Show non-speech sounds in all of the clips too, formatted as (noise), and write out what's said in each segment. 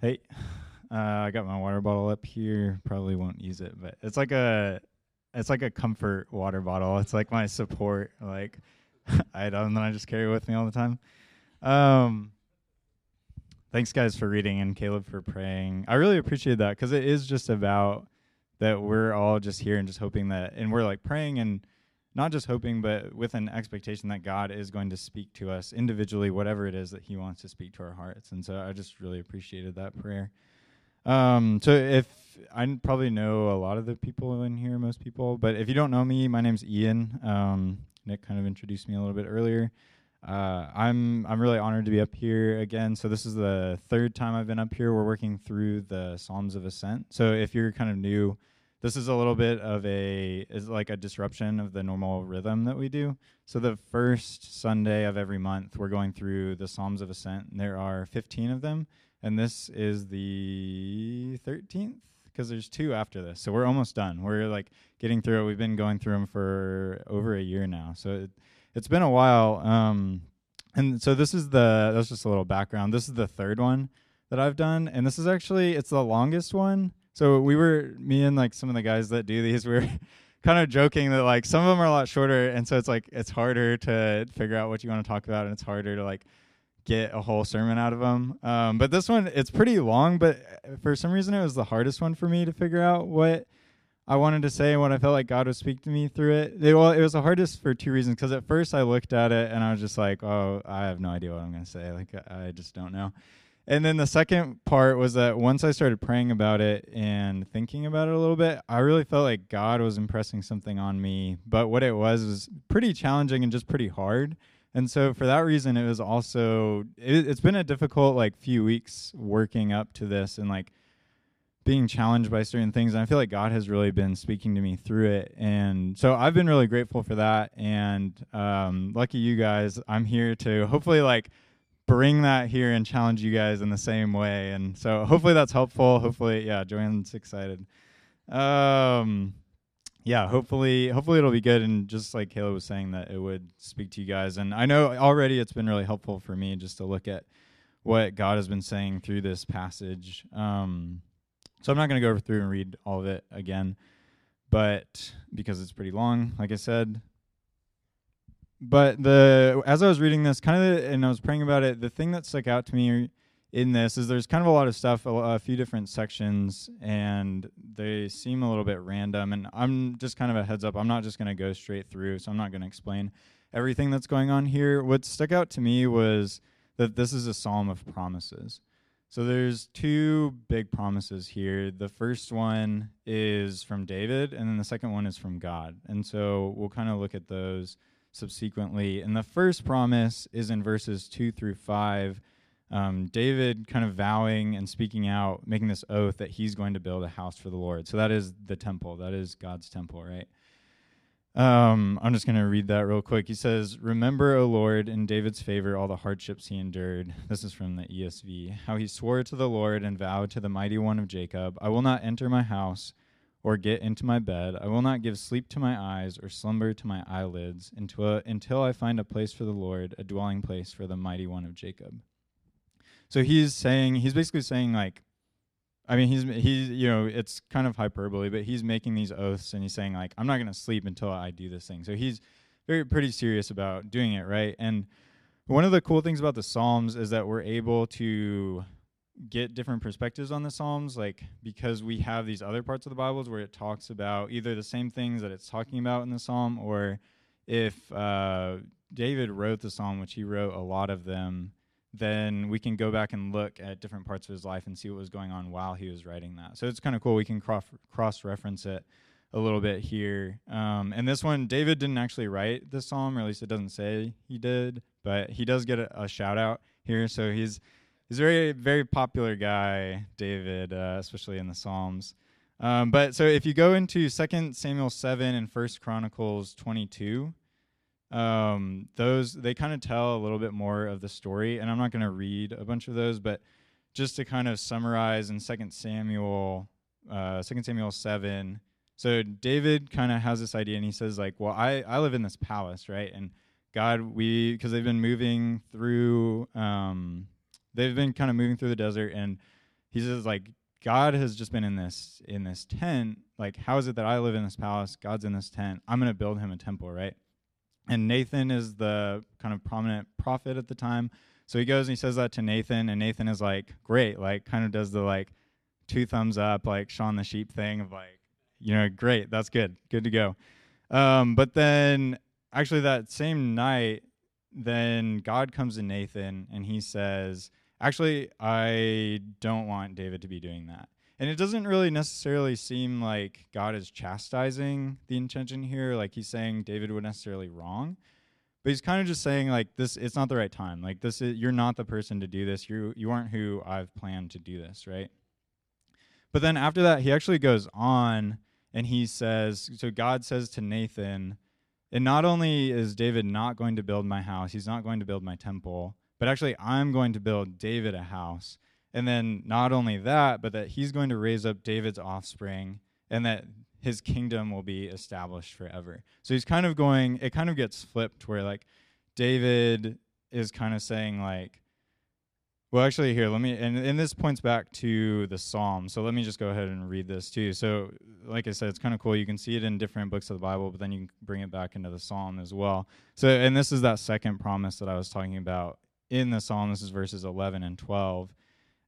Hey, uh, I got my water bottle up here. Probably won't use it, but it's like a it's like a comfort water bottle. It's like my support like (laughs) item that I just carry with me all the time. Um, thanks guys for reading and Caleb for praying. I really appreciate that because it is just about that we're all just here and just hoping that, and we're like praying and not just hoping, but with an expectation that God is going to speak to us individually, whatever it is that He wants to speak to our hearts. And so I just really appreciated that prayer. Um, so if I probably know a lot of the people in here, most people, but if you don't know me, my name's Ian. Um, Nick kind of introduced me a little bit earlier. Uh, I'm I'm really honored to be up here again. So this is the third time I've been up here. We're working through the Psalms of Ascent. So if you're kind of new, this is a little bit of a is like a disruption of the normal rhythm that we do. So the first Sunday of every month, we're going through the Psalms of Ascent. And there are 15 of them, and this is the 13th because there's two after this. So we're almost done. We're like getting through it. We've been going through them for over a year now. So it, it's been a while. Um, and so this is the that's just a little background. This is the third one that I've done, and this is actually it's the longest one so we were me and like some of the guys that do these (laughs) we were kind of joking that like some of them are a lot shorter and so it's like it's harder to figure out what you want to talk about and it's harder to like get a whole sermon out of them um, but this one it's pretty long but uh, for some reason it was the hardest one for me to figure out what i wanted to say and what i felt like god would speak to me through it, it well it was the hardest for two reasons because at first i looked at it and i was just like oh i have no idea what i'm going to say like i just don't know and then the second part was that once I started praying about it and thinking about it a little bit, I really felt like God was impressing something on me. But what it was was pretty challenging and just pretty hard. And so for that reason, it was also it, has been a difficult like few weeks working up to this and like being challenged by certain things. And I feel like God has really been speaking to me through it. And so I've been really grateful for that. And um, lucky you guys, I'm here to hopefully like bring that here and challenge you guys in the same way. And so hopefully that's helpful. Hopefully, yeah, Joanne's excited. Um, yeah, hopefully, hopefully it'll be good. And just like Kayla was saying, that it would speak to you guys. And I know already it's been really helpful for me just to look at what God has been saying through this passage. Um, so I'm not going to go through and read all of it again, but because it's pretty long, like I said, but the as I was reading this, kind of, and I was praying about it, the thing that stuck out to me in this is there's kind of a lot of stuff, a, a, few different sections, and they seem a little bit random. And I'm just kind of a heads up. I'm not just going to go straight through, so I'm not going to explain everything that's going on here. What stuck out to me was that this is a psalm of promises. So there's two big promises here. The first one is from David, and then the second one is from God. And so we'll kind of look at those subsequently. And the first promise is in verses 2 through 5. Um, David kind of vowing and speaking out, making this oath that he's going to build a house for the Lord. So that is the temple. That is God's temple, right? Um, I'm just going to read that real quick. He says, Remember, O Lord, in David's favor, all the hardships he endured. This is from the ESV. How he swore to the Lord and vowed to the mighty one of Jacob, I will not enter my house or get into my bed. I will not give sleep to my eyes or slumber to my eyelids until, until I find a place for the Lord, a dwelling place for the mighty one of Jacob. So he's saying, he's basically saying, like, I mean, he's, he's, you know, it's kind of hyperbole, but he's making these oaths and he's saying, like, I'm not going to sleep until I do this thing. So he's very, pretty serious about doing it, right? And one of the cool things about the Psalms is that we're able to get different perspectives on the Psalms, like because we have these other parts of the Bibles where it talks about either the same things that it's talking about in the Psalm, or if uh, David wrote the Psalm, which he wrote a lot of them, then we can go back and look at different parts of his life and see what was going on while he was writing that. So it's kind of cool. We can cross reference it a little bit here. Um, and this one, David didn't actually write the psalm, or at least it doesn't say he did, but he does get a, a shout out here. So he's he's a very very popular guy, David, uh, especially in the Psalms. Um, but so if you go into Second Samuel seven and First Chronicles twenty two, um, those they kind of tell a little bit more of the story, and I'm not going to read a bunch of those, but just to kind of summarize in Second Samuel, uh, Second Samuel seven. So David kind of has this idea, and he says like, "Well, I I live in this palace, right?" And God, we because they've been moving through um, they've been kind of moving through the desert and he says like God has just been in this in this tent. Like, how is it that I live in this palace? God's in this tent. I'm gonna build him a temple, right? And Nathan is the kind of prominent prophet at the time. So he goes and he says that to Nathan, and Nathan is like, great, like kind of does the like two thumbs up, like Shaun the Sheep thing of like, you know, great, that's good, good to go. Um, but then actually that same night, then God comes to Nathan and he says, Actually, I don't want David to be doing that. And it doesn't really necessarily seem like God is chastising the intention here, like he's saying David would necessarily wrong. But he's kind of just saying like this it's not the right time. Like this is you're not the person to do this. You you aren't who I've planned to do this, right? But then after that, he actually goes on and he says, so God says to Nathan, and not only is David not going to build my house, he's not going to build my temple, but actually I'm going to build David a house. And then not only that, but that he's going to raise up David's offspring and that his kingdom will be established forever. So he's kind of going, it kind of gets flipped where like David is kind of saying, like, well, actually, here, let me, and, and this points back to the Psalm. So let me just go ahead and read this too. So, like I said, it's kind of cool. You can see it in different books of the Bible, but then you can bring it back into the Psalm as well. So, and this is that second promise that I was talking about in the Psalm. This is verses 11 and 12.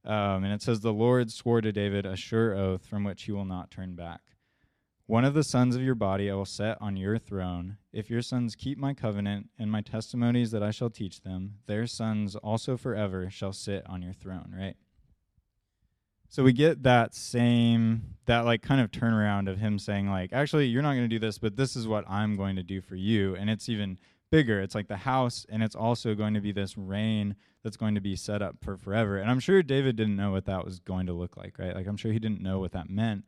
Um, and it says, The Lord swore to David a sure oath from which he will not turn back. One of the sons of your body I will set on your throne. If your sons keep my covenant and my testimonies that I shall teach them, their sons also forever shall sit on your throne, right? So we get that same, that like kind of turnaround of him saying, like, actually, you're not going to do this, but this is what I'm going to do for you. And it's even bigger. It's like the house, and it's also going to be this reign that's going to be set up for forever. And I'm sure David didn't know what that was going to look like, right? Like, I'm sure he didn't know what that meant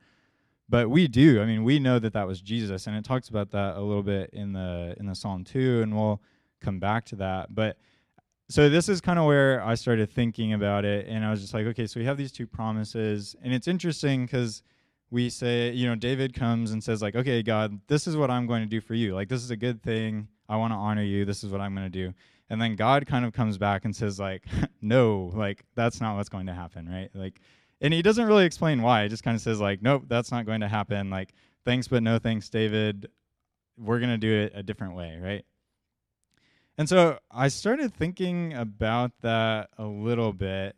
but we do. I mean, we know that that was Jesus, and it talks about that a little bit in the in the Psalm too, and we'll come back to that. But so this is kind of where I started thinking about it, and I was just like, okay, so we have these two promises, and it's interesting because we say, you know, David comes and says like, okay, God, this is what I'm going to do for you. Like, this is a good thing. I want to honor you. This is what I'm going to do. And then God kind of comes back and says like, (laughs) no, like that's not what's going to happen, right? Like and he doesn't really explain why. He just kind of says like, nope, that's not going to happen. Like, thanks but no thanks, David. We're gonna do it a different way, right? And so I started thinking about that a little bit,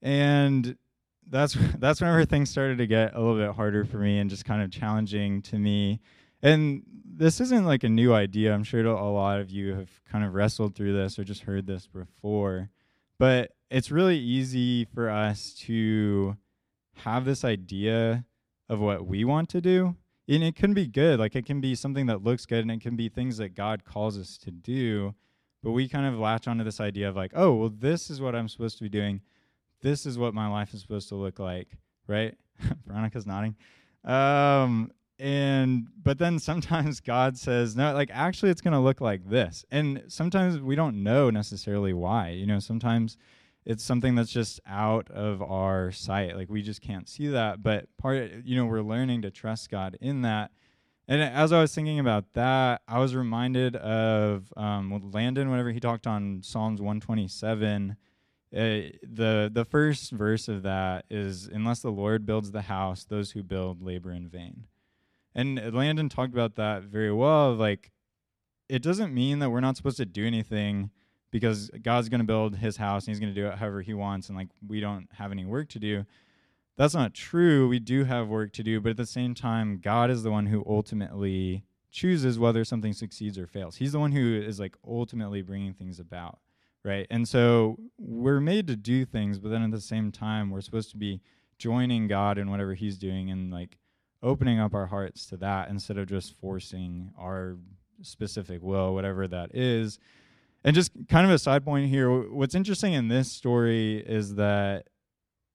and that's (laughs) that's whenever things started to get a little bit harder for me and just kind of challenging to me. And this isn't like a new idea. I'm sure a lot of you have kind of wrestled through this or just heard this before. But it's really easy for us to have this idea of what we want to do. And it can be good. Like it can be something that looks good and it can be things that God calls us to do. But we kind of latch onto this idea of like, oh, well, this is what I'm supposed to be doing. This is what my life is supposed to look like, right? (laughs) Veronica's nodding. Um, and but then sometimes (laughs) God says, no, like actually it's going to look like this. And sometimes we don't know necessarily why. You know, sometimes it's something that's just out of our sight. Like we just can't see that. But part, you know, we're learning to trust God in that. And as I was thinking about that, I was reminded of um, Landon whenever he talked on Psalms 127. Uh, the the first verse of that is, "Unless the Lord builds the house, those who build labor in vain." And Landon talked about that very well. Like, it doesn't mean that we're not supposed to do anything because God's going to build his house and he's going to do it however he wants and like we don't have any work to do. That's not true. We do have work to do, but at the same time, God is the one who ultimately chooses whether something succeeds or fails. He's the one who is like ultimately bringing things about, right? And so we're made to do things, but then at the same time, we're supposed to be joining God in whatever he's doing and like opening up our hearts to that instead of just forcing our specific will, whatever that is. And just kind of a side point here, what's interesting in this story is that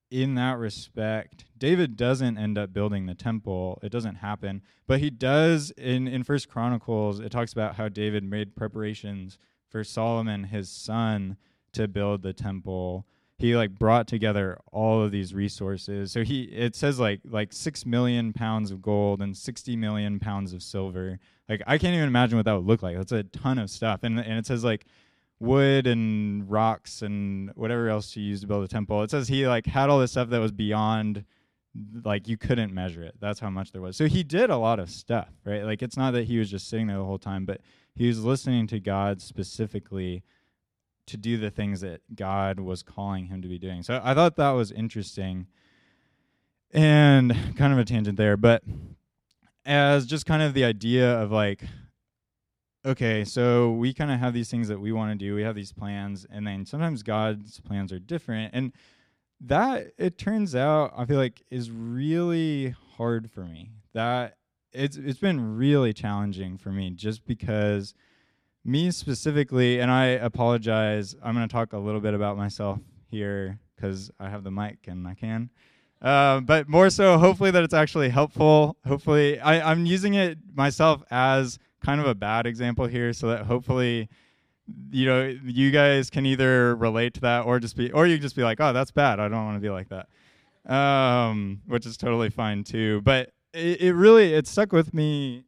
in that respect, David doesn't end up building the temple. It doesn't happen. But he does in, in First Chronicles, it talks about how David made preparations for Solomon, his son, to build the temple he like brought together all of these resources. So he it says like like six million pounds of gold and sixty million pounds of silver. Like I can't even imagine what that would look like. That's a ton of stuff. And and it says like wood and rocks and whatever else he used to build a temple. It says he like had all this stuff that was beyond like you couldn't measure it. That's how much there was. So he did a lot of stuff, right? Like it's not that he was just sitting there the whole time, but he was listening to God specifically to do the things that God was calling him to be doing. So I thought that was interesting. And kind of a tangent there, but as just kind of the idea of like okay, so we kind of have these things that we want to do. We have these plans, and then sometimes God's plans are different. And that it turns out I feel like is really hard for me. That it's it's been really challenging for me just because me specifically and I apologize. I'm going to talk a little bit about myself here cuz I have the mic and I can. Uh, but more so hopefully that it's actually helpful. Hopefully I I'm using it myself as kind of a bad example here so that hopefully you know you guys can either relate to that or just be or you just be like oh that's bad i don't want to be like that um, which is totally fine too but it, it really it stuck with me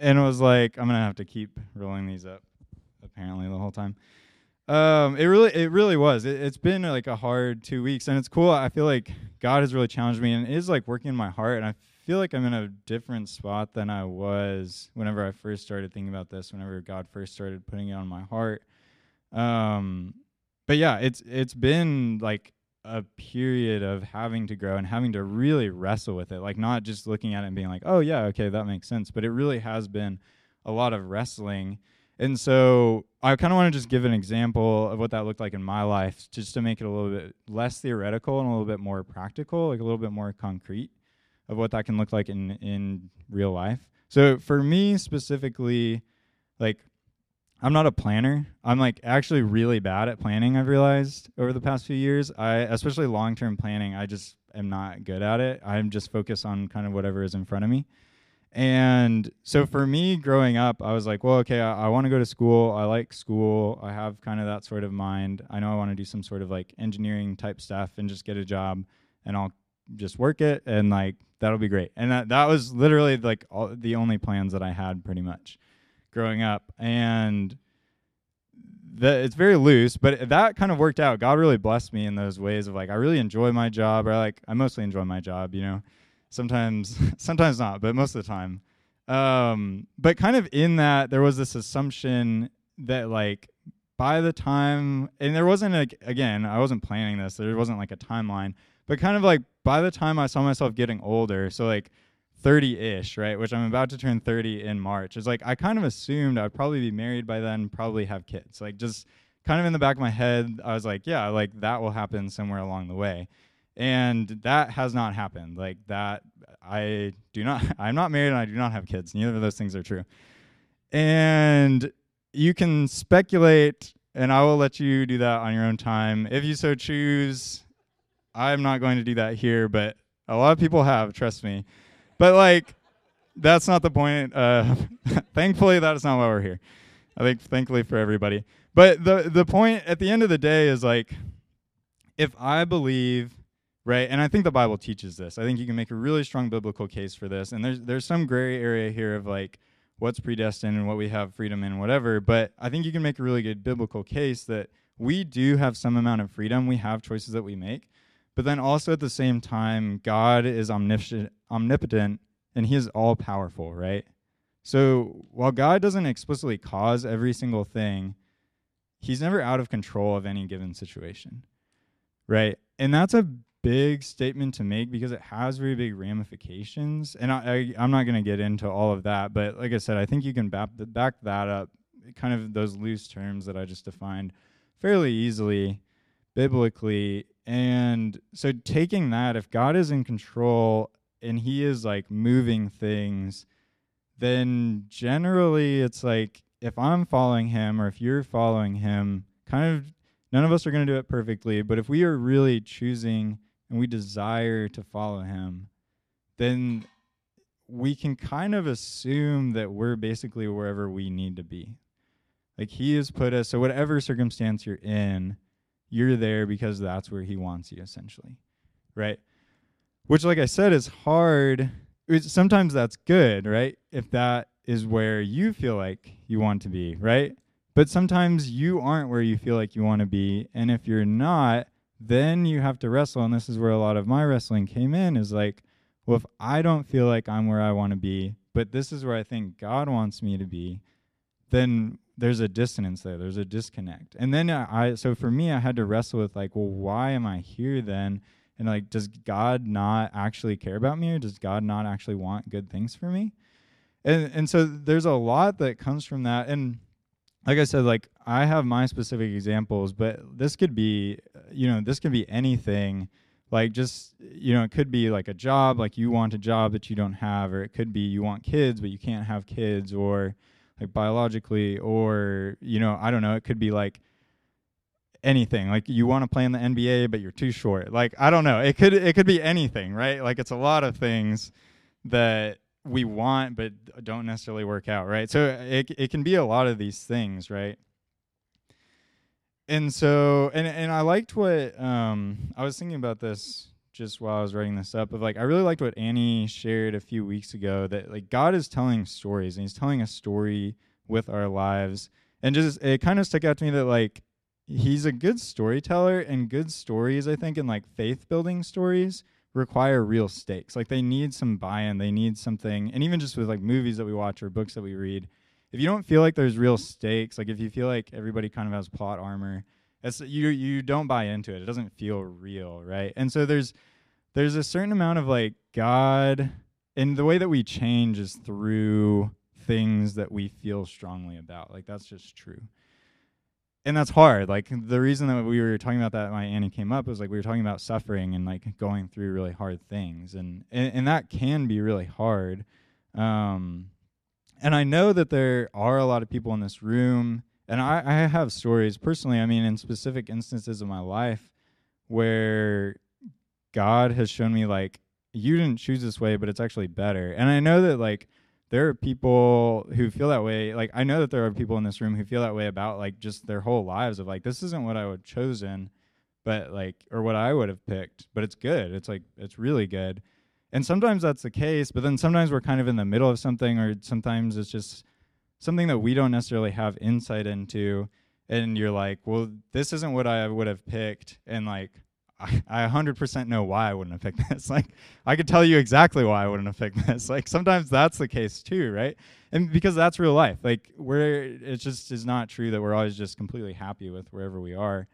and it was like i'm gonna have to keep rolling these up apparently the whole time. Um, it really it really was. It, it's been like a hard two weeks and it's cool. I feel like god has really challenged me and is like working in my heart and i feel like I'm in a different spot than I was whenever I first started thinking about this, whenever God first started putting it on my heart. Um, but yeah, it's it's been like a period of having to grow and having to really wrestle with it, like not just looking at it and being like, "Oh yeah, okay, that makes sense," but it really has been a lot of wrestling. And so I kind of want to just give an example of what that looked like in my life, just to make it a little bit less theoretical and a little bit more practical, like a little bit more concrete of what that can look like in in real life. So for me specifically, like I'm not a planner. I'm like actually really bad at planning. I've realized over the past few years. I especially long term planning. I just am not good at it. I'm just focused on kind of whatever is in front of me. And so for me growing up, I was like, well, okay, I, I want to go to school. I like school. I have kind of that sort of mind. I know I want to do some sort of like engineering type stuff and just get a job and I'll just work it and like that'll be great. And that that was literally like all, the only plans that I had pretty much growing up. And it's very loose, but that kind of worked out. God really blessed me in those ways of like I really enjoy my job or like I mostly enjoy my job, you know. Sometimes (laughs) sometimes not, but most of the time. Um but kind of in that there was this assumption that like by the time and there wasn't like again, I wasn't planning this. There wasn't like a timeline, but kind of like by the time I saw myself getting older, so like 30 ish, right? Which I'm about to turn 30 in March. It's like I kind of assumed I'd probably be married by then, probably have kids. Like just kind of in the back of my head, I was like, yeah, like that will happen somewhere along the way. And that has not happened. Like that, I do not, (laughs) I'm not married and I do not have kids. Neither of those things are true. And you can speculate, and I will let you do that on your own time. If you so choose, I'm not going to do that here, but a lot of people have, trust me. But like, that's not the point. Uh, (laughs) thankfully, that is not why we're here. I think, thankfully for everybody. But the the point at the end of the day is like, if I believe, right, and I think the Bible teaches this. I think you can make a really strong biblical case for this. And there's there's some gray area here of like what's predestined and what we have freedom in, whatever. But I think you can make a really good biblical case that we do have some amount of freedom. We have choices that we make. But then also at the same time, God is omniscient, omnipotent and he is all powerful, right? So while God doesn't explicitly cause every single thing, he's never out of control of any given situation, right? And that's a big statement to make because it has very big ramifications. And I, I, am not going to get into all of that, but like I said, I think you can back, back that up, kind of those loose terms that I just defined fairly easily biblically and so taking that, if God is in control and he is like moving things, then generally it's like if I'm following him or if you're following him, kind of none of us are going to do it perfectly, but if we are really choosing and we desire to follow him, then we can kind of assume that we're basically wherever we need to be. Like he has put us, so whatever circumstance you're in, you're there because that's where he wants you essentially right which like i said is hard it's, sometimes that's good right if that is where you feel like you want to be right But sometimes you aren't where you feel like you want to be. And if you're not, then you have to wrestle. And this is where a lot of my wrestling came in is like, well, if I don't feel like I'm where I want to be, but this is where I think God wants me to be, then there's a dissonance there. There's a disconnect. And then I, so for me, I had to wrestle with like, well, why am I here then? And like, does God not actually care about me or does God not actually want good things for me? And, and so there's a lot that comes from that. And like I said, like I have my specific examples, but this could be, you know, this could be anything. Like just, you know, it could be like a job, like you want a job that you don't have, or it could be you want kids, but you can't have kids, or like biologically, or, you know, I don't know, it could be like anything. Like you want to play in the NBA, but you're too short. Like, I don't know. It could it could be anything, right? Like it's a lot of things that we want but don't necessarily work out, right? So it it can be a lot of these things, right? And so and and I liked what um I was thinking about this just while I was writing this up of like I really liked what Annie shared a few weeks ago that like God is telling stories and he's telling a story with our lives and just it kind of stuck out to me that like he's a good storyteller and good stories I think and like faith building stories require real stakes. Like they need some buy-in, they need something, and even just with like movies that we watch or books that we read, if you don't feel like there's real stakes, like if you feel like everybody kind of has plot armor, you you don't buy into it. It doesn't feel real, right? And so there's there's a certain amount of like God and the way that we change is through things that we feel strongly about. Like that's just true and that's hard. Like the reason that we were talking about that, my Annie came up was like we were talking about suffering and like going through really hard things, and and, and that can be really hard. Um, and I know that there are a lot of people in this room, and I, I have stories personally. I mean, in specific instances of my life where God has shown me like you didn't choose this way, but it's actually better. And I know that like there are people who feel that way. Like I know that there are people in this room who feel that way about like just their whole lives of like this isn't what I would have chosen, but like or what I would have picked, but it's good. It's like it's really good. And sometimes that's the case, but then sometimes we're kind of in the middle of something or sometimes it's just something that we don't necessarily have insight into and you're like, "Well, this isn't what I would have picked." And like (laughs) I, 100% know why I wouldn't have picked (laughs) this. Like, I could tell you exactly why I wouldn't have picked (laughs) this. Like, sometimes that's the case too, right? And because that's real life. Like, where it just is not true that we're always just completely happy with wherever we are.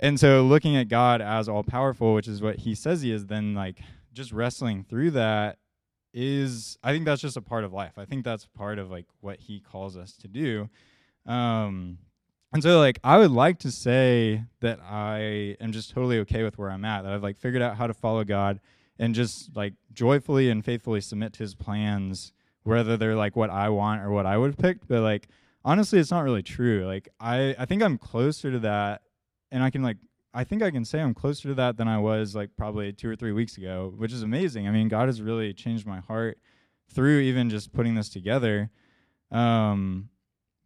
And so, looking at God as all powerful, which is what He says He is, then like just wrestling through that is, I think that's just a part of life. I think that's part of like what He calls us to do. Um, and so like I would like to say that I am just totally okay with where I'm at, that I've like figured out how to follow God and just like joyfully and faithfully submit to his plans, whether they're like what I want or what I would have picked. But like honestly it's not really true. Like I, I think I'm closer to that and I can like I think I can say I'm closer to that than I was like probably two or three weeks ago, which is amazing. I mean, God has really changed my heart through even just putting this together. Um,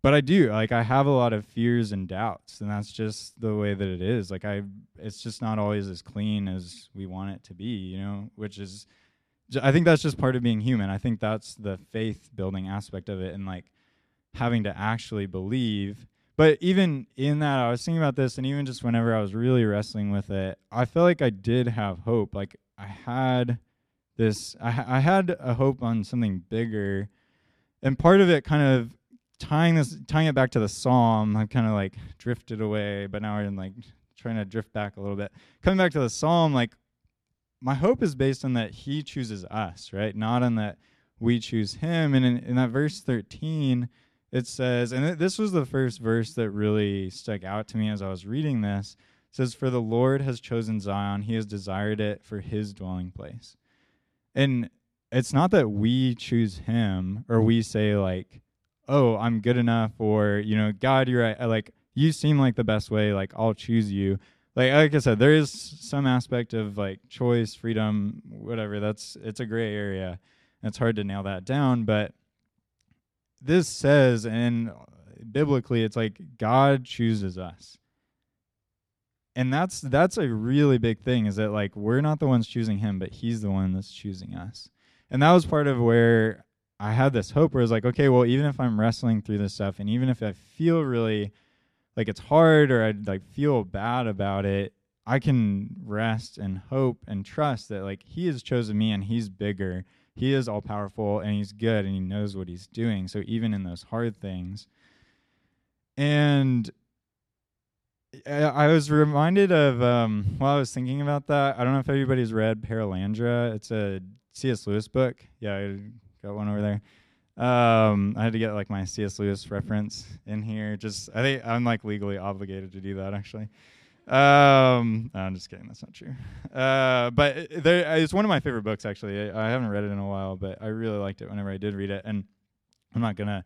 but I do like I have a lot of fears and doubts, and that's just the way that it is. Like I, it's just not always as clean as we want it to be, you know. Which is, I think that's just part of being human. I think that's the faith building aspect of it, and like having to actually believe. But even in that, I was thinking about this, and even just whenever I was really wrestling with it, I felt like I did have hope. Like I had this, I, I had a hope on something bigger, and part of it kind of tying this tying it back to the psalm i've kind of like drifted away but now i'm like trying to drift back a little bit. Coming back to the psalm like my hope is based on that he chooses us right? Not on that we choose him. And in, in that verse 13 it says and this was the first verse that really stuck out to me as i was reading this it says for the lord has chosen zion he has desired it for his dwelling place and it's not that we choose him or we say like oh, I'm good enough, or you know, God, you're right. Uh, like you seem like the best way. Like I'll choose you. Like like I said, there is some aspect of like choice, freedom, whatever. That's it's a gray area. It's hard to nail that down, but this says, and biblically, it's like God chooses us and that's that's a really big thing is that like we're not the ones choosing him but he's the one that's choosing us and that was part of where I had this hope where it's like, okay, well, even if I'm wrestling through this stuff, and even if I feel really like it's hard or I like feel bad about it, I can rest and hope and trust that like He has chosen me and He's bigger. He is all powerful and He's good and He knows what He's doing. So even in those hard things, and I was reminded of um, while I was thinking about that. I don't know if everybody's read Perelandra. It's a C.S. Lewis book. Yeah, I got one over there. Um, I had to get like my C.S. Lewis reference in here. Just I think I'm like legally obligated to do that actually. Um, I'm just kidding. That's not true. Uh, but there, it's one of my favorite books actually. I, I haven't read it in a while, but I really liked it whenever I did read it. And I'm not gonna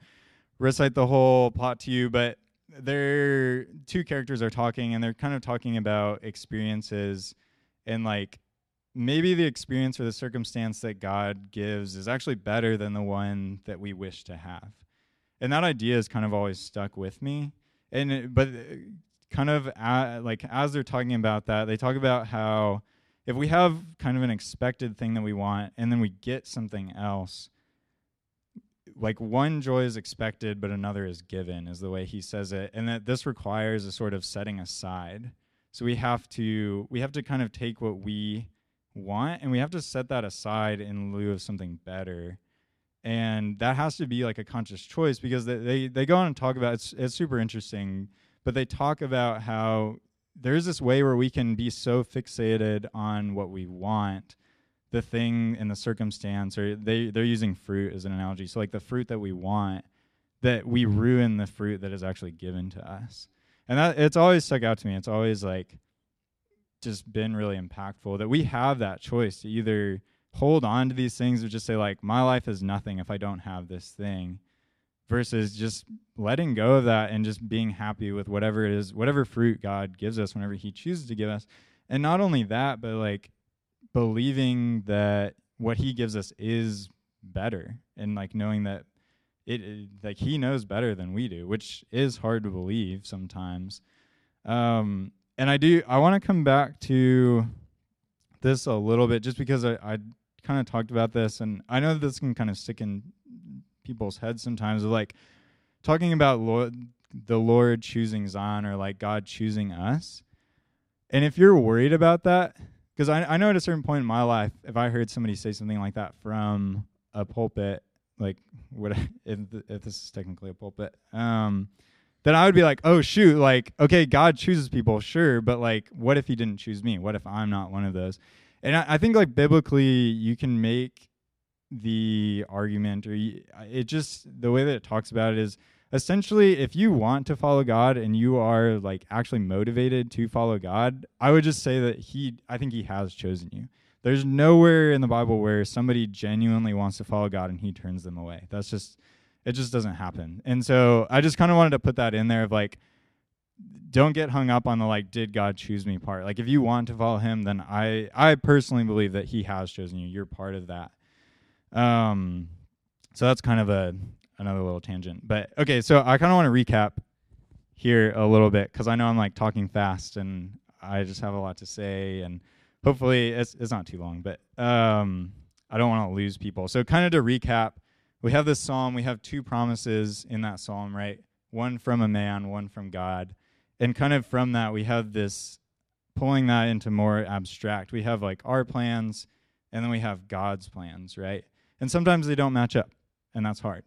recite the whole plot to you, but there two characters are talking and they're kind of talking about experiences and like maybe the experience or the circumstance that God gives is actually better than the one that we wish to have. And that idea has kind of always stuck with me. And but kind of at, like as they're talking about that, they talk about how if we have kind of an expected thing that we want and then we get something else, like one joy is expected but another is given is the way he says it. And that this requires a sort of setting aside. So we have to we have to kind of take what we want and we have to set that aside in lieu of something better. And that has to be like a conscious choice because they they, they go on and talk about it's it's super interesting but they talk about how there's this way where we can be so fixated on what we want the thing and the circumstance or they they're using fruit as an analogy. So like the fruit that we want that we mm-hmm. ruin the fruit that is actually given to us. And that it's always stuck out to me. It's always like just been really impactful that we have that choice to either hold on to these things or just say like my life is nothing if i don't have this thing versus just letting go of that and just being happy with whatever it is whatever fruit god gives us whenever he chooses to give us. And not only that but like believing that what he gives us is better and like knowing that it, it, like he knows better than we do which is hard to believe sometimes. Um and i do i want to come back to this a little bit just because i, I kind of talked about this and i know this can kind of stick in people's heads sometimes of like talking about lord the lord choosing zion or like god choosing us and if you're worried about that because I, I know at a certain point in my life, if I heard somebody say something like that from a pulpit, like what (laughs) if, if this is technically a pulpit, um, then I would be like, oh shoot, like okay, God chooses people, sure, but like, what if He didn't choose me? What if I'm not one of those? And I, I think like biblically, you can make the argument, or you, uh, it just the way that it talks about it is essentially if you want to follow God and you are like actually motivated to follow God, I would just say that he I think he has chosen you. There's nowhere in the Bible where somebody genuinely wants to follow God and he turns them away. That's just it just doesn't happen. And so I just kind of wanted to put that in there of like don't get hung up on the like did God choose me part. Like if you want to follow him then I I personally believe that he has chosen you. You're part of that. Um so that's kind of a another little tangent. But okay, so I kind of want to recap here a little bit because I know I'm like talking fast and I just have a lot to say and hopefully it's it's not too long, but um, I don't want to lose people. So kind of to recap, we have this psalm, we have two promises in that psalm, right? One from a man, one from God. And kind of from that we have this pulling that into more abstract. We have like our plans and then we have God's plans, right? And sometimes they don't match up, and that's hard.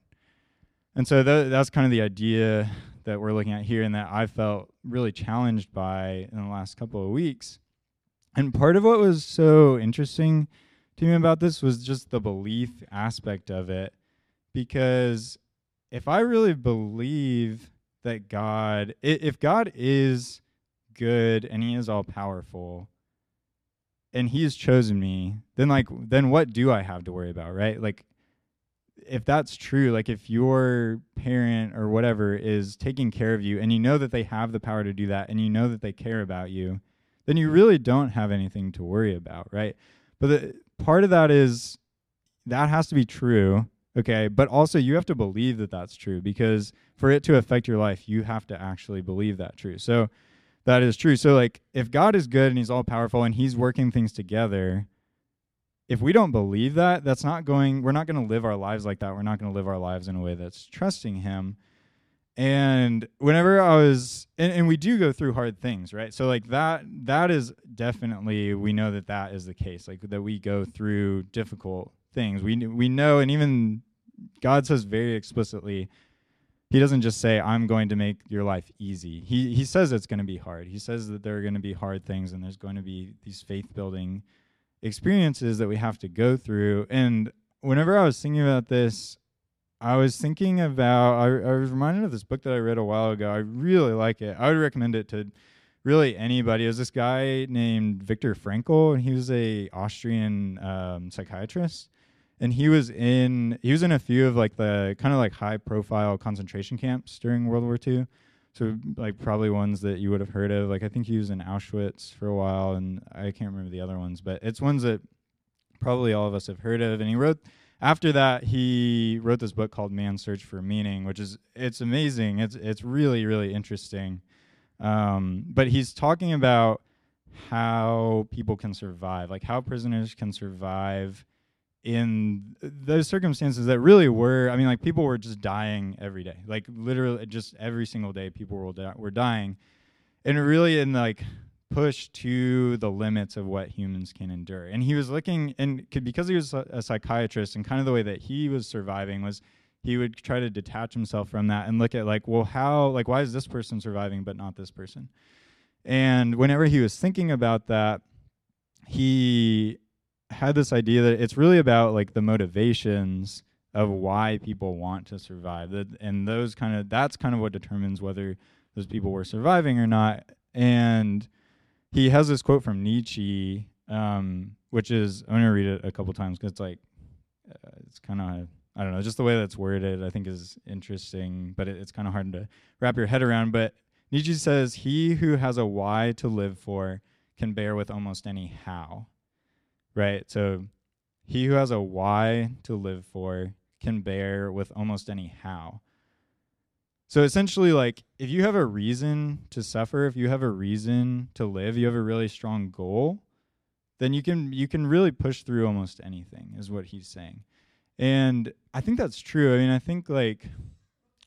And so th- that's kind of the idea that we're looking at here, and that I felt really challenged by in the last couple of weeks. And part of what was so interesting to me about this was just the belief aspect of it. Because if I really believe that God, if God is good and He is all powerful, and He has chosen me, then like, then what do I have to worry about, right? Like, if that's true, like if your parent or whatever is taking care of you and you know that they have the power to do that and you know that they care about you, then you really don't have anything to worry about, right? But the part of that is that has to be true, okay? But also you have to believe that that's true because for it to affect your life, you have to actually believe that true. So that is true. So like if God is good and he's all powerful and he's working things together, if we don't believe that, that's not going, we're not going to live our lives like that. We're not going to live our lives in a way that's trusting Him. And whenever I was, and, and we do go through hard things, right? So, like that, that is definitely, we know that that is the case, like that we go through difficult things. We, we know, and even God says very explicitly, he doesn't just say i'm going to make your life easy. He he says it's going to be hard. He says that there are going to be hard things and there's going to be these faith building experiences that we have to go through. And whenever i was thinking about this i was thinking about I, I was reminded of this book that i read a while ago. I really like it. I would recommend it to really anybody. There's this guy named Viktor Frankl, and he was a Austrian um, psychiatrist, and he was in he was in a few of like the kind of like high profile concentration camps during World War II. So like probably ones that you would have heard of. Like I think he was in Auschwitz for a while, and I can't remember the other ones, but it's ones that probably all of us have heard of. And he wrote after that he wrote this book called Man's Search for Meaning, which is it's amazing. It's it's really really interesting. Um, but he's talking about how people can survive, like how prisoners can survive in those circumstances that really were i mean like people were just dying every day. Like literally just every single day people were, di- were dying. And really in like push to the limits of what humans can endure. And he was looking and could, because he was a, a psychiatrist and kind of the way that he was surviving was he would try to detach himself from that and look at like well how like why is this person surviving but not this person? And whenever he was thinking about that he had this idea that it's really about like the motivations of why people want to survive and those kind of that's kind of what determines whether those people were surviving or not. And he has this quote from nietzsche um, which is i'm going to read it a couple times because it's like uh, it's kind of i don't know just the way that's worded i think is interesting but it, it's kind of hard to wrap your head around. But nietzsche says he who has a why to live for can bear with almost any how right? So he who has a why to live for can bear with almost any how. So essentially, like if you have a reason to suffer, if you have a reason to live, you have a really strong goal, then you can you can really push through almost anything, is what he's saying. And I think that's true. I mean, I think like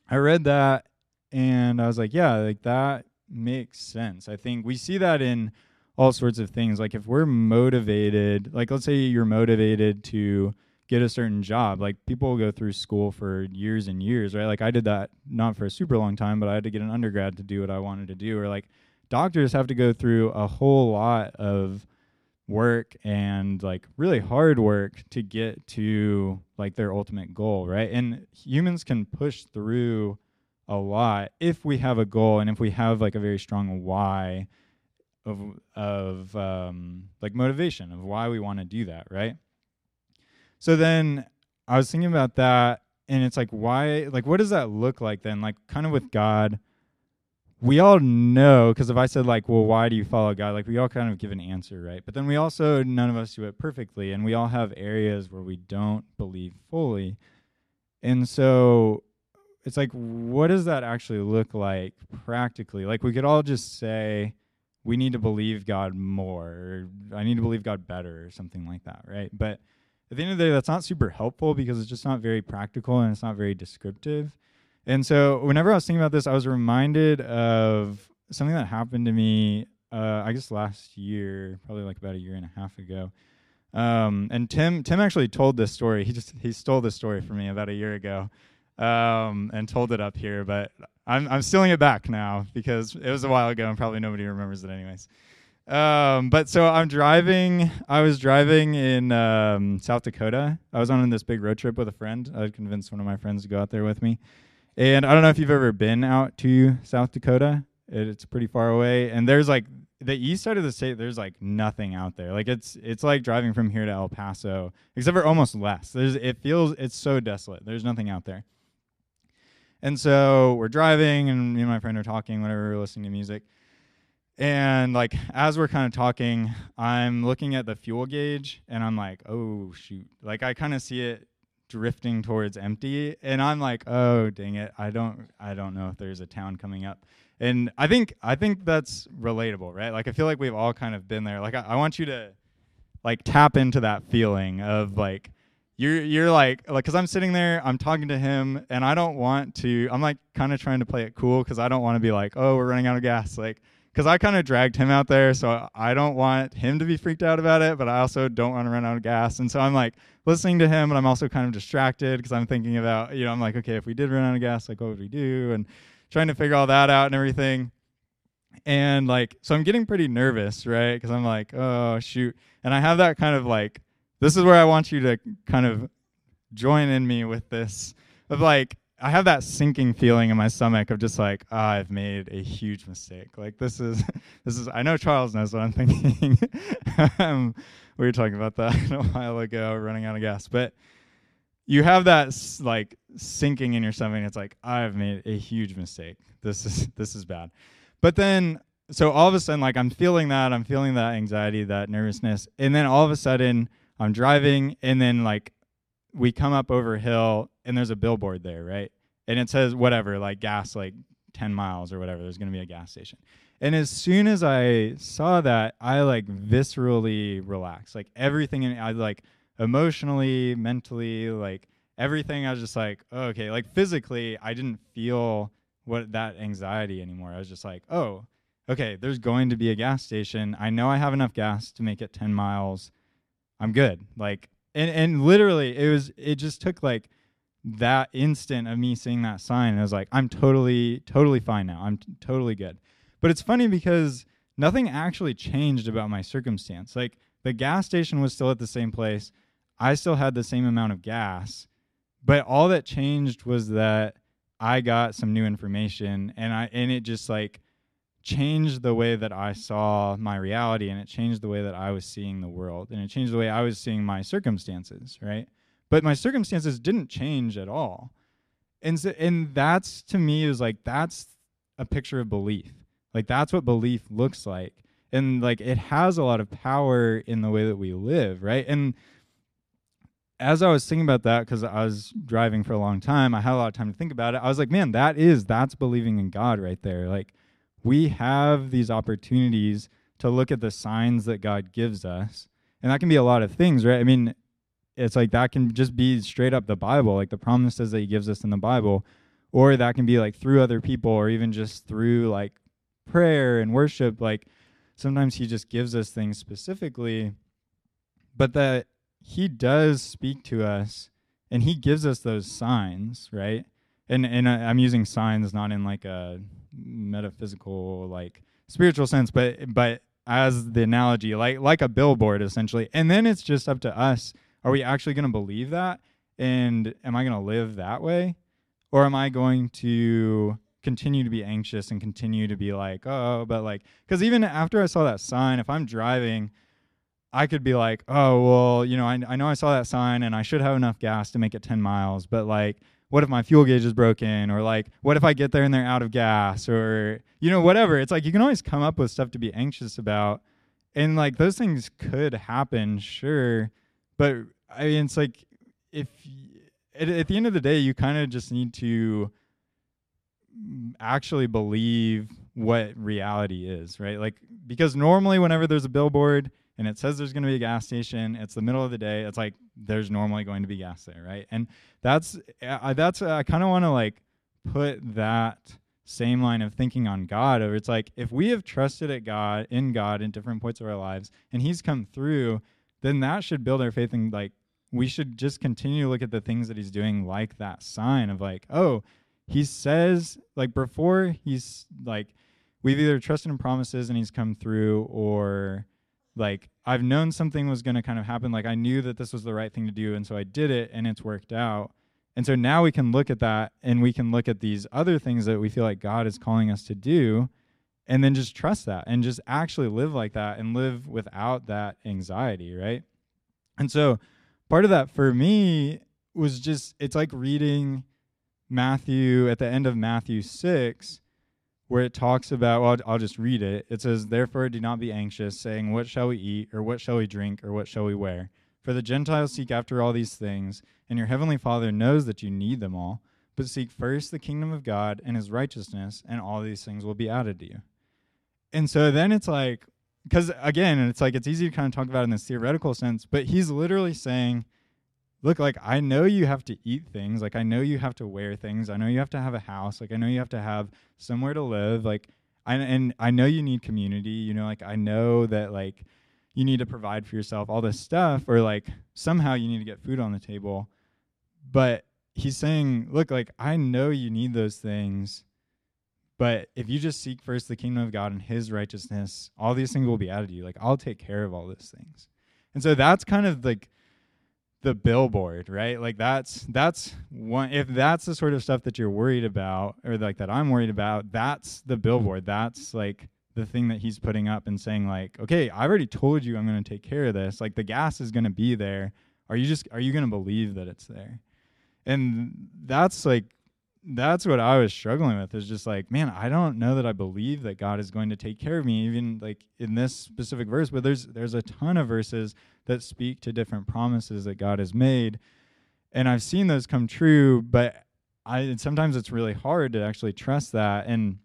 I read that and I was like, yeah, like that makes sense. I think we see that in all sorts of things. Like if we're motivated, like let's say you're motivated to get a certain job, like people go through school for years and years, right? Like I did that not for a super long time, but I had to get an undergrad to do what I wanted to do. Or like doctors have to go through a whole lot of work and like really hard work to get to like their ultimate goal, right? And humans can push through a lot if we have a goal and if we have like a very strong why of of um, like motivation of why we want to do that, right? So then I was thinking about that, and it's like, why? Like, what does that look like then? Like, kind of with God, we all know because if I said like, well, why do you follow God? Like, we all kind of give an answer, right? But then we also none of us do it perfectly, and we all have areas where we don't believe fully, and so it's like, what does that actually look like practically? Like, we could all just say we need to believe God more, or I need to believe God better, or something like that, right? But at the end of the day, that's not super helpful because it's just not very practical and it's not very descriptive. And so, whenever I was thinking about this, I was reminded of something that happened to me, uh, I guess last year, probably like about a year and a half ago. Um, and Tim, Tim actually told this story. He just he stole this story from me about a year ago, um, and told it up here. But I'm I'm stealing it back now because it was a while ago and probably nobody remembers it anyways. Um, but so I'm driving. I was driving in um, South Dakota. I was on this big road trip with a friend. I convinced one of my friends to go out there with me. And I don't know if you've ever been out to South Dakota. It, it's pretty far away, and there's like the east side of the state. There's like nothing out there. Like it's it's like driving from here to El Paso, except for almost less. There's it feels it's so desolate. There's nothing out there. And so we're driving, and me and my friend are talking whenever we're listening to music. And like as we're kind of talking, I'm looking at the fuel gauge, and I'm like, oh shoot! Like I kind of see it drifting towards empty, and I'm like, oh dang it! I don't, I don't know if there's a town coming up. And I think, I think that's relatable, right? Like I feel like we've all kind of been there. Like I, I want you to like tap into that feeling of like you're you're like like because I'm sitting there, I'm talking to him, and I don't want to. I'm like kind of trying to play it cool because I don't want to be like, oh, we're running out of gas, like because I kind of dragged him out there, so I don't want him to be freaked out about it, but I also don't want to run out of gas, and so I'm like listening to him, but I'm also kind of distracted because I'm thinking about you know I'm like, okay, if we did run out of gas, like what would we do, and trying to figure all that out and everything. And like, so I'm getting pretty nervous, right? Because I'm like, oh, shoot. And I have that kind of like, this is where I want you to kind of join in me with this of like, I have that sinking feeling in my stomach of just like, oh, I've made a huge mistake. Like this is, (laughs) this is. I know Charles knows what I'm thinking. (laughs) um, we were talking about that (laughs) a while ago, running out of gas. But you have that like sinking in your stomach. it's like I've made a huge mistake. This is this is bad. But then, so all of a sudden, like I'm feeling that, I'm feeling that anxiety, that nervousness, and then all of a sudden, I'm driving, and then like we come up over a hill, and there's a billboard there, right? And it says whatever, like gas, like 10 miles or whatever. There's to be a gas station. And as soon as I saw that, I like viscerally relaxed. Like everything, in, I like emotionally, mentally, like everything. I was just like, oh, okay. Like physically, I didn't feel what that anxiety anymore. I was just like, oh, okay, there's going to be a gas station. I know I have enough gas to make it 10 miles. I'm good. Like, and, and literally, it was, it just took like that instant of me seeing that sign. and I was like, I'm totally, totally fine now. I'm t- totally good. But it's funny because nothing actually changed about my circumstance. Like, the gas station was still at the same place. I still had the same amount of gas, but all that changed was that I got some new information and I and it just like changed the way that I saw my reality and it changed the way that I was seeing the world and it changed the way I was seeing my circumstances, right? But my circumstances didn't change at all. And so, and that's to me is like that's a picture of belief. Like that's what belief looks like. And like it has a lot of power in the way that we live, right? And as I was thinking about that, because I was driving for a long time, I had a lot of time to think about it. I was like, man, that is that's believing in God right there. Like we have these opportunities to look at the signs that God gives us. And that can be a lot of things, right? I mean, it's like that can just be straight up the Bible, like the promises that he gives us in the Bible, or that can be like through other people or even just through like prayer and worship. Like sometimes he just gives us things specifically, but that he does speak to us and he gives us those signs, right? And and I'm using signs not in like a metaphysical like spiritual sense, but but as the analogy, like like a billboard essentially. And then it's just up to us. Are we actually going to believe that? And am I going to live that way? Or am I going to continue to be anxious and continue to be like, oh, but like, because even after I saw that sign, if I'm driving I could be like, oh, well, you know, I, I know I saw that sign and I should have enough gas to make it 10 miles, but like, what if my fuel gauge is broken? Or like, what if I get there and they're out of gas? Or, you know, whatever. It's like you can always come up with stuff to be anxious about. And like those things could happen, sure. But I mean, it's like if at, at the end of the day, you kind of just need to actually believe what reality is, right? Like, because normally, whenever there's a billboard, and it says there's going to be a gas station. It's the middle of the day. It's like there's normally going to be gas there, right? And that's uh, that's I kind of want to like put that same line of thinking on God. Or it's like if we have trusted at God in God in different points of our lives, and He's come through, then that should build our faith. And like we should just continue to look at the things that He's doing, like that sign of like, oh, He says like before He's like we've either trusted in promises and He's come through, or like I've known something was going to kind of happen. Like I knew that this was the right thing to do, and so I did it, and it's worked out. And so now we can look at that, and we can look at these other things that we feel like God is calling us to do, and then just trust that, and just actually live like that, and live without that anxiety, right? And so part of that for me was just it's like reading Matthew at the end of Matthew six where it talks about, well, I'll just read it. It says, Therefore, do not be anxious, saying, What shall we eat, or what shall we drink, or what shall we wear? For the Gentiles seek after all these things, and your heavenly Father knows that you need them all. But seek first the kingdom of God and his righteousness, and all these things will be added to you. And so then it's like, because again, it's like it's easy to kind of talk about in this theoretical sense, but he's literally saying, look, like I know you have to eat things, like I know you have to wear things, I know you have to have a house, like I know you have to have somewhere to live, like I and I know you need community, you know, like I know that like you need to provide for yourself all this stuff or like somehow you need to get food on the table. But he's saying, look, like I know you need those things but if you just seek first the kingdom of God and his righteousness, all these things will be added to you. Like, I'll take care of all those things. And so that's kind of like the billboard, right? Like that's that's one if that's the sort of stuff that you're worried about or like that I'm worried about, that's the billboard. That's like the thing that he's putting up and saying like, "Okay, I already told you I'm going to take care of this. Like the gas is going to be there. Are you just are you going to believe that it's there?" And that's like that's what I was struggling with is just like, man, I don't know that I believe that God is going to take care of me, even like in this specific verse. But there's there's a ton of verses that speak to different promises that God has made, and I've seen those come true. But I sometimes it's really hard to actually trust that. And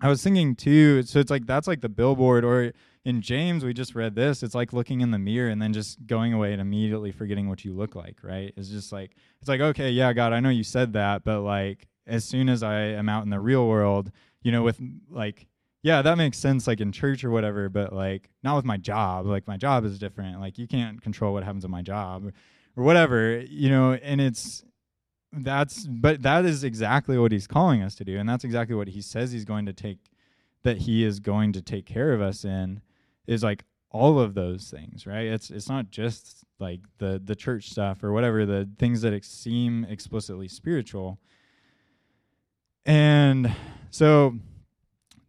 I was thinking too, so it's like that's like the billboard, or in James we just read this. It's like looking in the mirror and then just going away and immediately forgetting what you look like. Right? It's just like it's like okay, yeah, God, I know you said that, but like as soon as I am out in the real world, you know, with like, yeah, that makes sense, like in church or whatever, but like not with my job. Like my job is different. Like you can't control what happens in my job or whatever, you know, and it's, that's, but that is exactly what he's calling us to do. And that's exactly what he says he's going to take, that he is going to take care of us in is like all of those things, right? It's, it's not just like the, the church stuff or whatever, the things that seem explicitly spiritual and so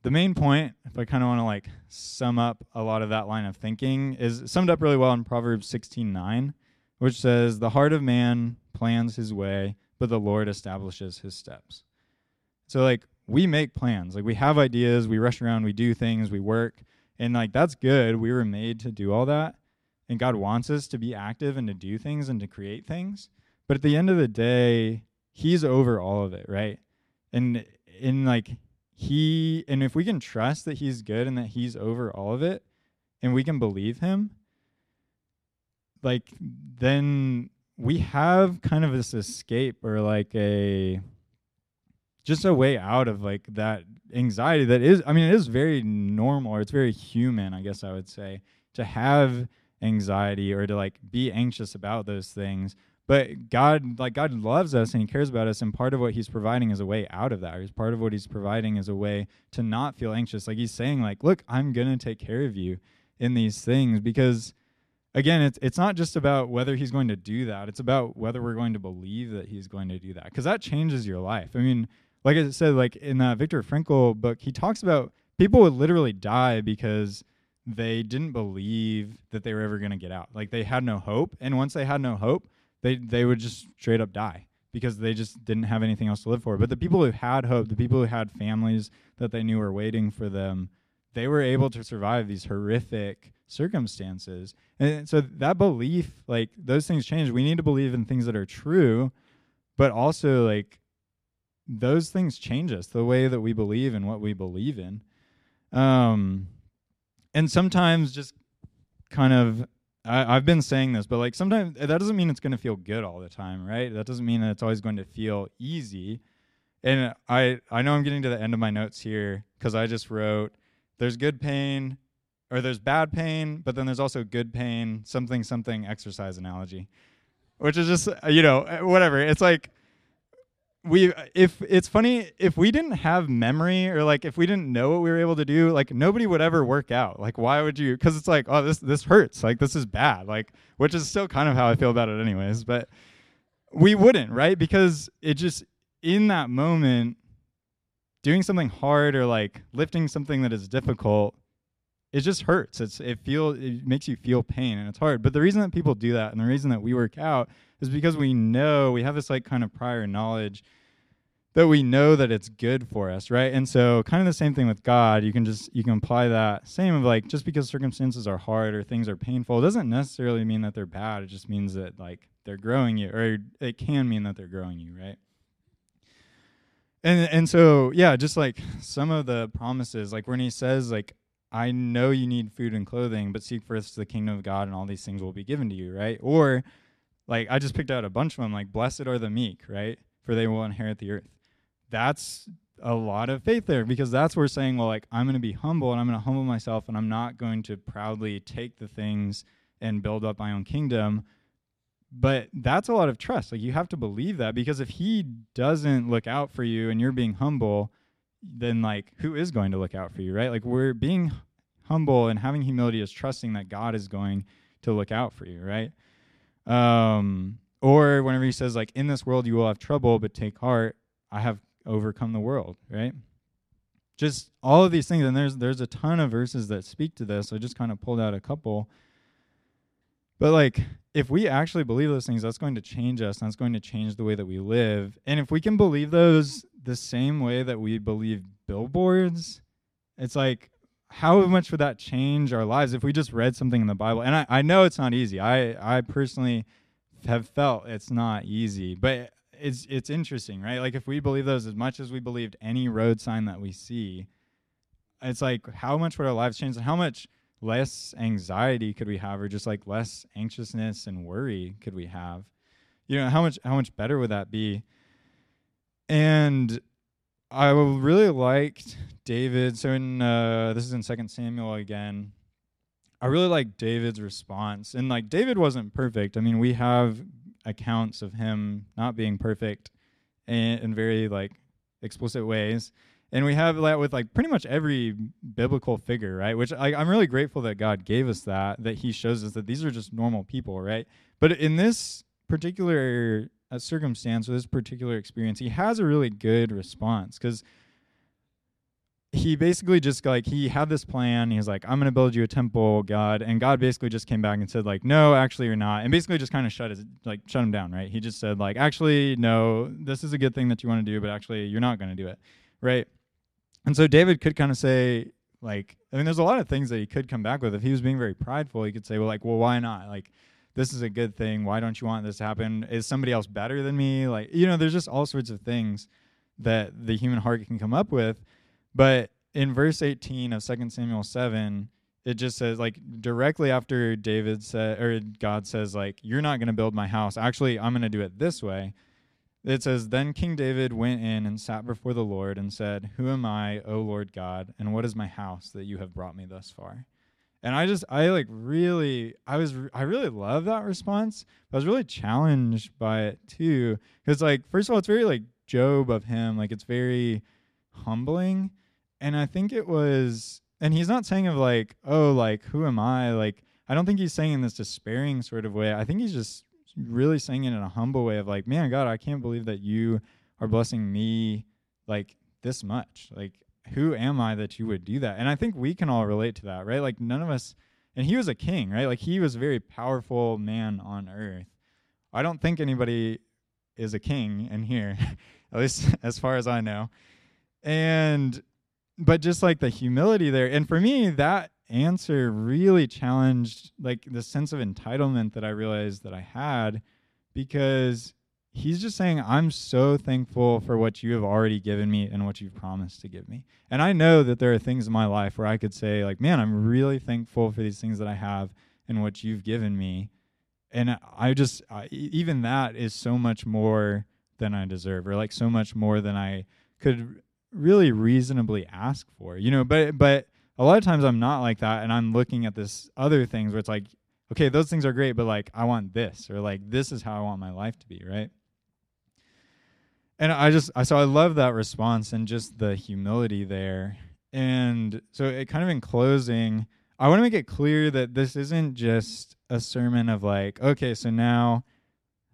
the main point, if I kind of want to like sum up a lot of that line of thinking, is summed up really well in Proverbs 16:9, which says, "The heart of man plans his way, but the Lord establishes his steps." So like we make plans, like we have ideas, we rush around, we do things, we work, and like that's good. We were made to do all that, and God wants us to be active and to do things and to create things. But at the end of the day, He's over all of it, right? and in like he and if we can trust that he's good and that he's over all of it and we can believe him like then we have kind of this escape or like a just a way out of like that anxiety that is i mean it is very normal. Or it's very human i guess i would say to have anxiety or to like be anxious about those things but God, like God loves us and He cares about us, and part of what He's providing is a way out of that. Or part of what He's providing is a way to not feel anxious. Like He's saying, like, look, I'm gonna take care of you in these things because again, it's it's not just about whether he's going to do that. It's about whether we're going to believe that he's going to do that because that changes your life. I mean, like I said, like in that Viktor Frankl book, he talks about people would literally die because they didn't believe that they were ever going to get out. Like they had no hope, and once they had no hope, they they would just straight up die because they just didn't have anything else to live for. But the people who had hope, the people who had families that they knew were waiting for them, they were able to survive these horrific circumstances. And so that belief, like those things change. We need to believe in things that are true, but also like those things change us, the way that we believe and what we believe in. Um and sometimes just kind of I, I've been saying this, but like sometimes eh, that doesn't mean it's going to feel good all the time, right? That doesn't mean that it's always going to feel easy. And I I know I'm getting to the end of my notes here because I just wrote there's good pain or there's bad pain, but then there's also good pain, something something exercise analogy, which is just uh, you know eh, whatever. It's like we if it's funny if we didn't have memory or like if we didn't know what we were able to do like nobody would ever work out. Like why would you because it's like oh this this hurts. Like this is bad. Like which is still kind of how i feel about it anyways but we wouldn't right? Because it just in that moment doing something hard or like lifting something that is difficult it just hurts. It's it feel it makes you feel pain and it's hard. But the reason that people do that and the reason that we work out is because we know we have this like kind of prior knowledge that we know that it's good for us, right? And so kind of the same thing with God. You can just you can apply that same of like just because circumstances are hard or things are painful doesn't necessarily mean that they're bad. It just means that like they're growing you or it can mean that they're growing you, right? And and so yeah, just like some of the promises like when he says like I know you need food and clothing, but seek first the kingdom of God and all these things will be given to you, right? Or like I just picked out a bunch of them, like blessed are the meek, right? For they will inherit the earth. That's a lot of faith there because that's where saying, well, like I'm going to be humble and I'm going to humble myself and I'm not going to proudly take the things and build up my own kingdom. But that's a lot of trust. Like you have to believe that because if he doesn't look out for you and you're being humble, then like who is going to look out for you, right? Like we're being humble and having humility is trusting that God is going to look out for you, right? Um, or whenever he says like in this world you will have trouble, but take heart, I have overcome the world, right? Just all of these things, and there's there's a ton of verses that speak to this. I just kind of pulled out a couple. But like if we actually believe those things, that's going to change us. And that's going to change the way that we live. And if we can believe those the same way that we believe billboards, it's like how much would that change our lives if we just read something in the Bible? And I, I know it's not easy. I, I personally have felt it's not easy, but it's it's interesting, right? Like if we believe those as much as we believed any road sign that we see, it's like how much would our lives change and how much less anxiety could we have or just like less anxiousness and worry could we have? You know, how much how much better would that be? And I really liked David. So in uh, this is in Second Samuel again. I really like David's response, and like David wasn't perfect. I mean, we have accounts of him not being perfect in, in very like explicit ways, and we have that with like pretty much every biblical figure, right? Which I, I'm really grateful that God gave us that, that He shows us that these are just normal people, right? But in this particular a circumstance or this particular experience, he has a really good response because he basically just like he had this plan. He was like, "I'm going to build you a temple, God," and God basically just came back and said like, "No, actually, you're not," and basically just kind of shut his like shut him down. Right? He just said like, "Actually, no, this is a good thing that you want to do, but actually, you're not going to do it." Right? And so David could kind of say like, I mean, there's a lot of things that he could come back with if he was being very prideful. He could say, "Well, like, well, why not?" Like this is a good thing. Why don't you want this to happen? Is somebody else better than me? Like, you know, there's just all sorts of things that the human heart can come up with. But in verse 18 of 2 Samuel 7, it just says like directly after David said or God says like you're not going to build my house. Actually, I'm going to do it this way. It says then King David went in and sat before the Lord and said, "Who am I, O Lord God, and what is my house that you have brought me thus far?" And I just I like really I was I really love that response. I was really challenged by it too because like first of all it's very like Job of him like it's very humbling, and I think it was and he's not saying of like oh like who am I like I don't think he's saying in this despairing sort of way. I think he's just really saying it in a humble way of like man God I can't believe that you are blessing me like this much like who am I that you would do that? And I think we can all relate to that, right? Like none of us and he was a king, right? Like he was a very powerful man on earth. I don't think anybody is a king in here, (laughs) at least (laughs) as far as I know. And but just like the humility there, and for me, that answer really challenged like the sense of entitlement that I realized that I had because he's just saying, I'm so thankful for what you have already given me and what you've promised to give me. And I know that there are things in my life where I could say, like, man, I'm really thankful for these things that I have and what you've given me. And I just, I, even that is so much more than I deserve, or like so much more than I could really reasonably ask for, you know. But, but a lot of times I'm not like that. And I'm looking at this other things where it's like, okay, those things are great, but like, I want this, or like, this is how I want my life to be, right? And I just I so I love that response and just the humility there. And so it kind of in closing, I want to make it clear that this isn't just a sermon of like, okay, so now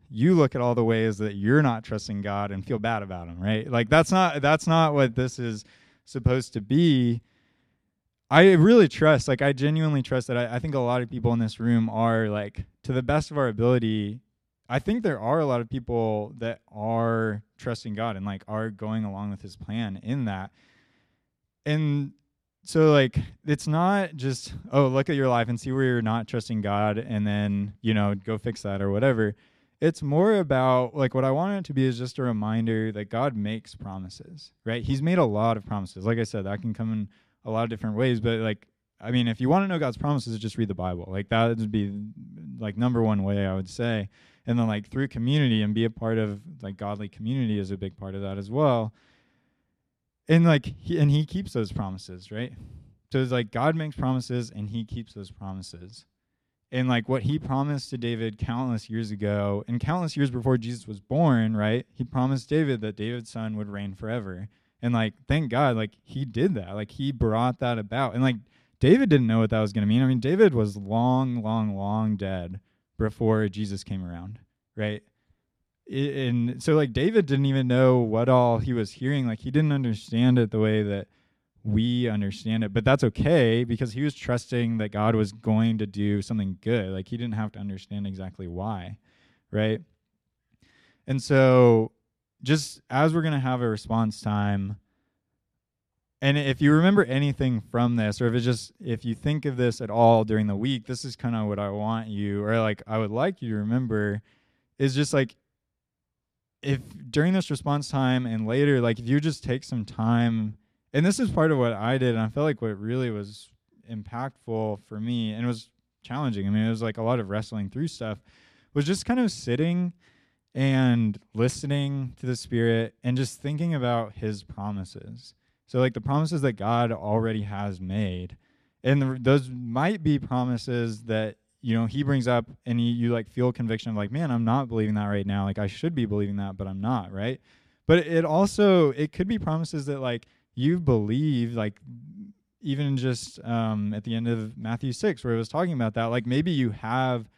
you look at all the ways that you're not trusting God and feel bad about him, right? Like that's not that's not what this is supposed to be. I really trust, like I genuinely trust that I, I think a lot of people in this room are like to the best of our ability I think there are a lot of people that are trusting God and like are going along with his plan in that. And so like it's not just oh look at your life and see where you're not trusting God and then, you know, go fix that or whatever. It's more about like what I want it to be is just a reminder that God makes promises, right? He's made a lot of promises. Like I said, that can come in a lot of different ways, but like I mean, if you want to know God's promises, just read the Bible. Like that would be like number one way I would say. And then like through community and be a part of like godly community is a big part of that as well. And like he, and he keeps those promises, right? So it's like God makes promises and he keeps those promises. And like what he promised to David countless years ago and countless years before Jesus was born, right? He promised David that David's son would reign forever. And like thank God like he did that. Like he brought that about. And like David didn't know what that was going to mean. I mean, David was long, long, long dead before Jesus came around, right? And so, like, David didn't even know what all he was hearing. Like, he didn't understand it the way that we understand it. But that's okay because he was trusting that God was going to do something good. Like, he didn't have to understand exactly why, right? And so, just as we're going to have a response time, and if you remember anything from this, or if it's just if you think of this at all during the week, this is kind of what I want you, or like I would like you to remember, is just like if during this response time and later, like if you just take some time, and this is part of what I did, and I felt like what really was impactful for me, and it was challenging. I mean, it was like a lot of wrestling through stuff, was just kind of sitting and listening to the Spirit and just thinking about His promises so like the promises that God already has made, and the, those might be promises that you know he brings up, and you, you like feel conviction of like, man, I'm not believing that right now. Like I should be believing that, but I'm not, right? But it also it could be promises that like you believe, like even just um, at the end of Matthew six, where it was talking about that, like maybe you have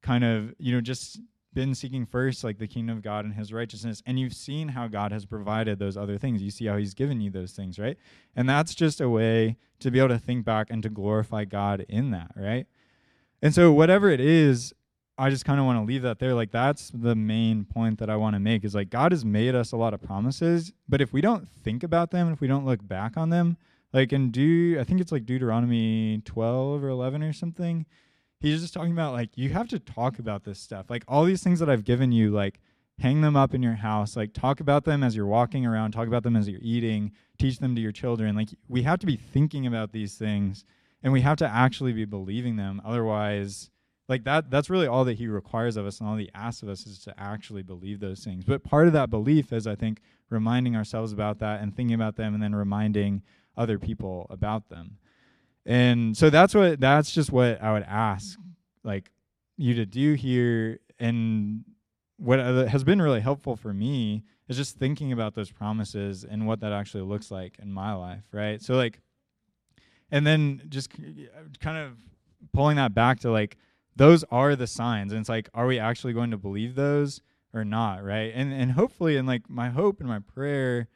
kind of you know just been seeking first like the kingdom of God and his righteousness and you've seen how God has provided those other things. You see how he's given you those things, right? And that's just a way to be able to think back and to glorify God in that, right? And so whatever it is, I just kind of want to leave that there. Like that's the main point that I want to make is like God has made us a lot of promises, but if we don't think about them, if we don't look back on them, like in do I think it's like Deuteronomy 12 or 11 or something, he's just talking about like you have to talk about this stuff. Like all these things that I've given you, like hang them up in your house, like talk about them as you're walking around, talk about them as you're eating, teach them to your children. Like we have to be thinking about these things and we have to actually be believing them. Otherwise, like that that's really all that he requires of us and all he asks of us is to actually believe those things. But part of that belief is I think reminding ourselves about that and thinking about them and then reminding other people about them and so that's what that's just what I would ask mm-hmm. like you to do here. And what has been really helpful for me is just thinking about those promises and what that actually looks like in my life right? So like and then just kind of pulling that back to like those are the signs. And it's like are we actually going to believe those or not right? And and hopefully and like my hope and my prayer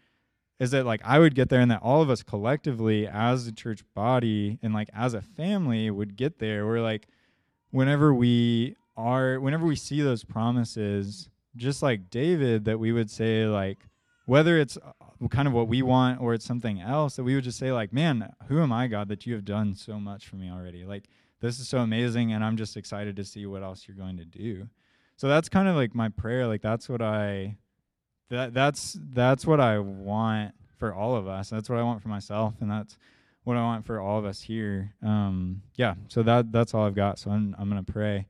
is that like I would get there and that all of us collectively as a church body and like as a family would get there. Where like whenever we are whenever we see those promises just like David that we would say like whether it's uh, kind of what we want or it's something else that we would just say like man who am I God that you have done so much for me already? Like this is so amazing and I'm just excited to see what else you're going to do. So that's kind of like my prayer. Like that's what I that that's that's what I want for all of us. That's what I want for myself, and that's what I want for all of us here. Um, yeah. So that that's all I've got. So I'm I'm gonna pray.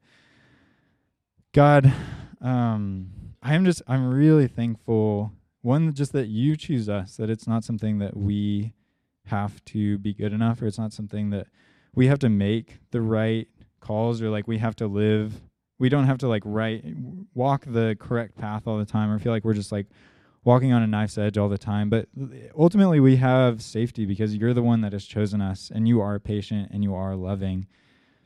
God, um, I am just I'm really thankful. One, just that you choose us. That it's not something that we have to be good enough, or it's not something that we have to make the right calls, or like we have to live we don't have to like right walk the correct path all the time or feel like we're just like walking on a knife's edge all the time. But ultimately we have safety because you're the one that has chosen us and you are patient and you are loving.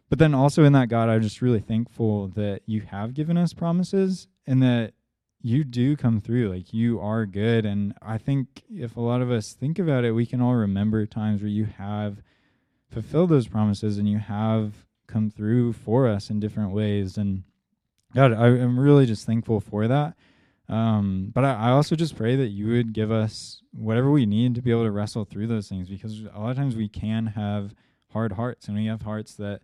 But then also in that god i'm just really thankful that you have given us promises and that you do come through. Like you are good. And i think if a lot of us think about it we can all remember times where you have fulfilled those promises and you have come through for us in different ways. And God, I, am really just thankful for that. Um, but I, I, also just pray that you would give us whatever we need to be able to wrestle through those things because a lot of times we can have hard hearts and we have hearts that